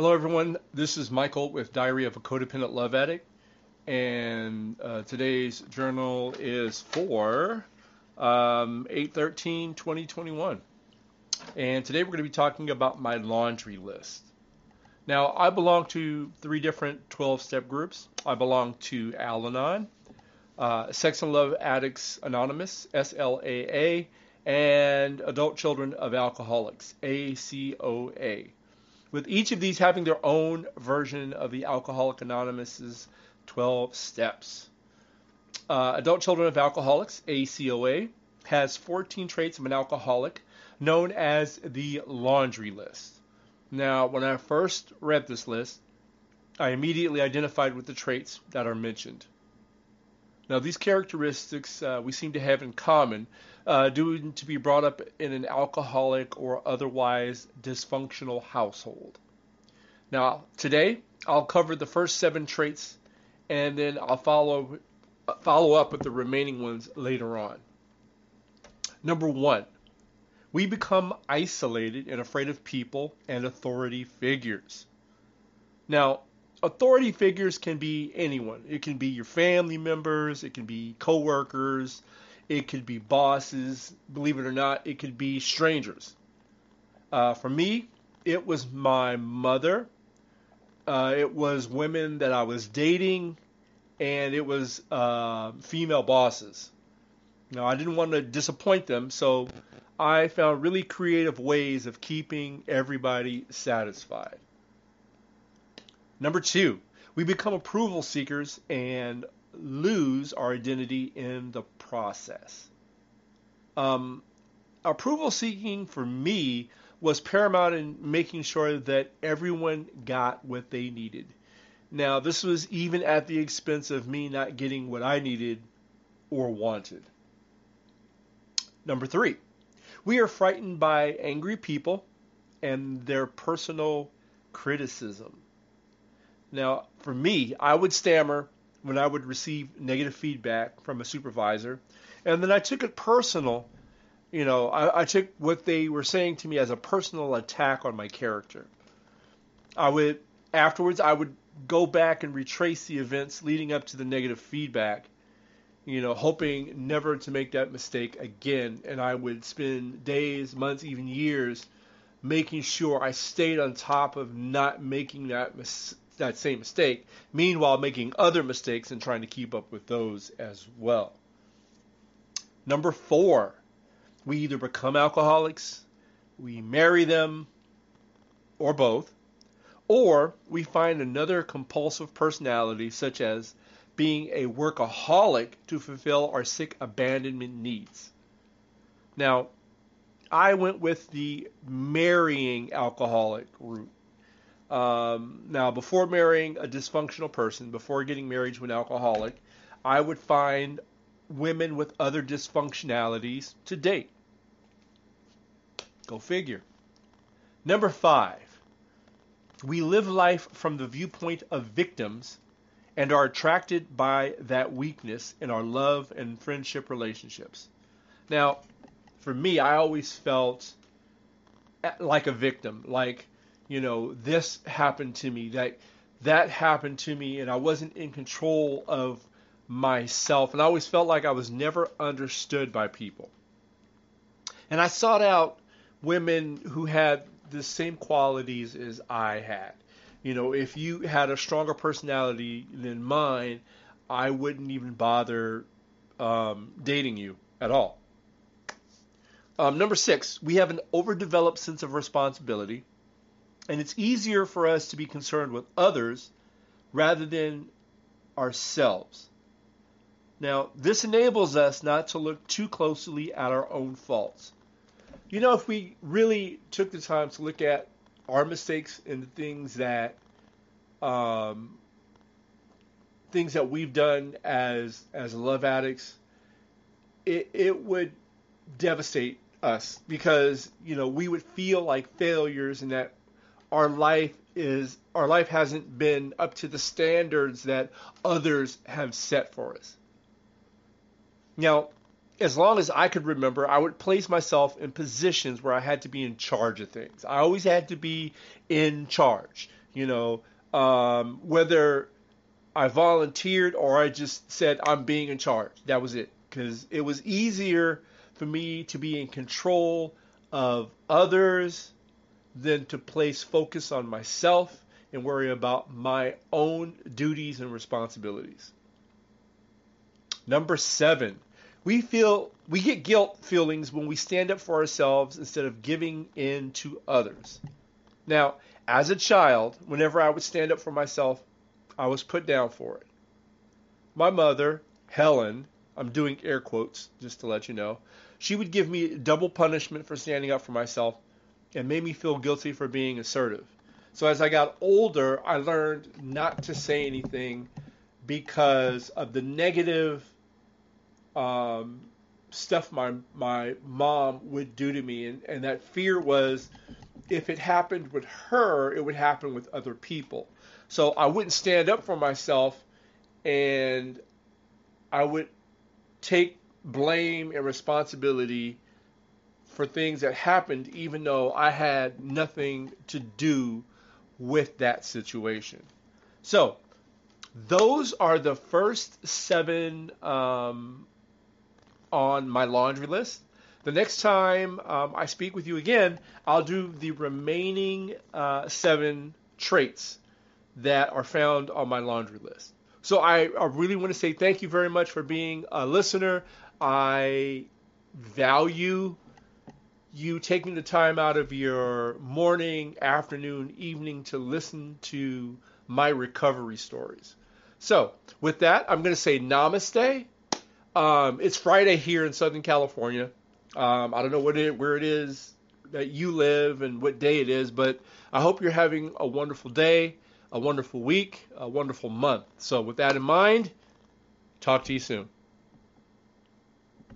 Hello, everyone. This is Michael with Diary of a Codependent Love Addict, and uh, today's journal is for um, 8 2021 And today we're going to be talking about my laundry list. Now, I belong to three different 12 step groups. I belong to Al Anon, uh, Sex and Love Addicts Anonymous, SLAA, and Adult Children of Alcoholics, ACOA with each of these having their own version of the Alcoholic Anonymous's 12 steps. Uh, Adult Children of Alcoholics, ACOA, has 14 traits of an alcoholic known as the laundry list. Now, when I first read this list, I immediately identified with the traits that are mentioned. Now, these characteristics uh, we seem to have in common uh, due to be brought up in an alcoholic or otherwise dysfunctional household. Now, today I'll cover the first seven traits, and then I'll follow follow up with the remaining ones later on. Number one, we become isolated and afraid of people and authority figures. Now, authority figures can be anyone. It can be your family members, it can be coworkers, it could be bosses, believe it or not, it could be strangers. Uh, for me, it was my mother, uh, it was women that I was dating, and it was uh, female bosses. Now, I didn't want to disappoint them, so I found really creative ways of keeping everybody satisfied. Number two, we become approval seekers and lose our identity in the process. Um, approval seeking for me was paramount in making sure that everyone got what they needed. Now, this was even at the expense of me not getting what I needed or wanted. Number three, we are frightened by angry people and their personal criticism. Now, for me, I would stammer when I would receive negative feedback from a supervisor, and then I took it personal. You know, I, I took what they were saying to me as a personal attack on my character. I would afterwards I would go back and retrace the events leading up to the negative feedback, you know, hoping never to make that mistake again. And I would spend days, months, even years making sure I stayed on top of not making that mis- that same mistake, meanwhile making other mistakes and trying to keep up with those as well. Number four, we either become alcoholics, we marry them, or both, or we find another compulsive personality, such as being a workaholic to fulfill our sick abandonment needs. Now, I went with the marrying alcoholic route. Um, now, before marrying a dysfunctional person, before getting married to an alcoholic, I would find women with other dysfunctionalities to date. Go figure. Number five, we live life from the viewpoint of victims and are attracted by that weakness in our love and friendship relationships. Now, for me, I always felt like a victim, like you know, this happened to me, that that happened to me, and I wasn't in control of myself, and I always felt like I was never understood by people. And I sought out women who had the same qualities as I had. You know, if you had a stronger personality than mine, I wouldn't even bother um, dating you at all. Um, number six, we have an overdeveloped sense of responsibility and it's easier for us to be concerned with others rather than ourselves. Now, this enables us not to look too closely at our own faults. You know, if we really took the time to look at our mistakes and the things that um, things that we've done as as love addicts, it, it would devastate us because you know we would feel like failures and that our life is our life hasn't been up to the standards that others have set for us. Now, as long as I could remember, I would place myself in positions where I had to be in charge of things. I always had to be in charge. You know, um, whether I volunteered or I just said I'm being in charge. That was it. Because it was easier for me to be in control of others than to place focus on myself and worry about my own duties and responsibilities. Number seven, we feel we get guilt feelings when we stand up for ourselves instead of giving in to others. Now, as a child, whenever I would stand up for myself, I was put down for it. My mother, Helen, I'm doing air quotes just to let you know, she would give me double punishment for standing up for myself and made me feel guilty for being assertive. So as I got older, I learned not to say anything because of the negative um, stuff my my mom would do to me, and, and that fear was if it happened with her, it would happen with other people. So I wouldn't stand up for myself, and I would take blame and responsibility for things that happened, even though I had nothing to do with that situation. So, those are the first seven um, on my laundry list. The next time um, I speak with you again, I'll do the remaining uh, seven traits that are found on my laundry list. So I, I really want to say thank you very much for being a listener. I value you taking the time out of your morning, afternoon, evening to listen to my recovery stories. So, with that, I'm going to say namaste. Um, it's Friday here in Southern California. Um, I don't know what it, where it is that you live and what day it is, but I hope you're having a wonderful day, a wonderful week, a wonderful month. So, with that in mind, talk to you soon.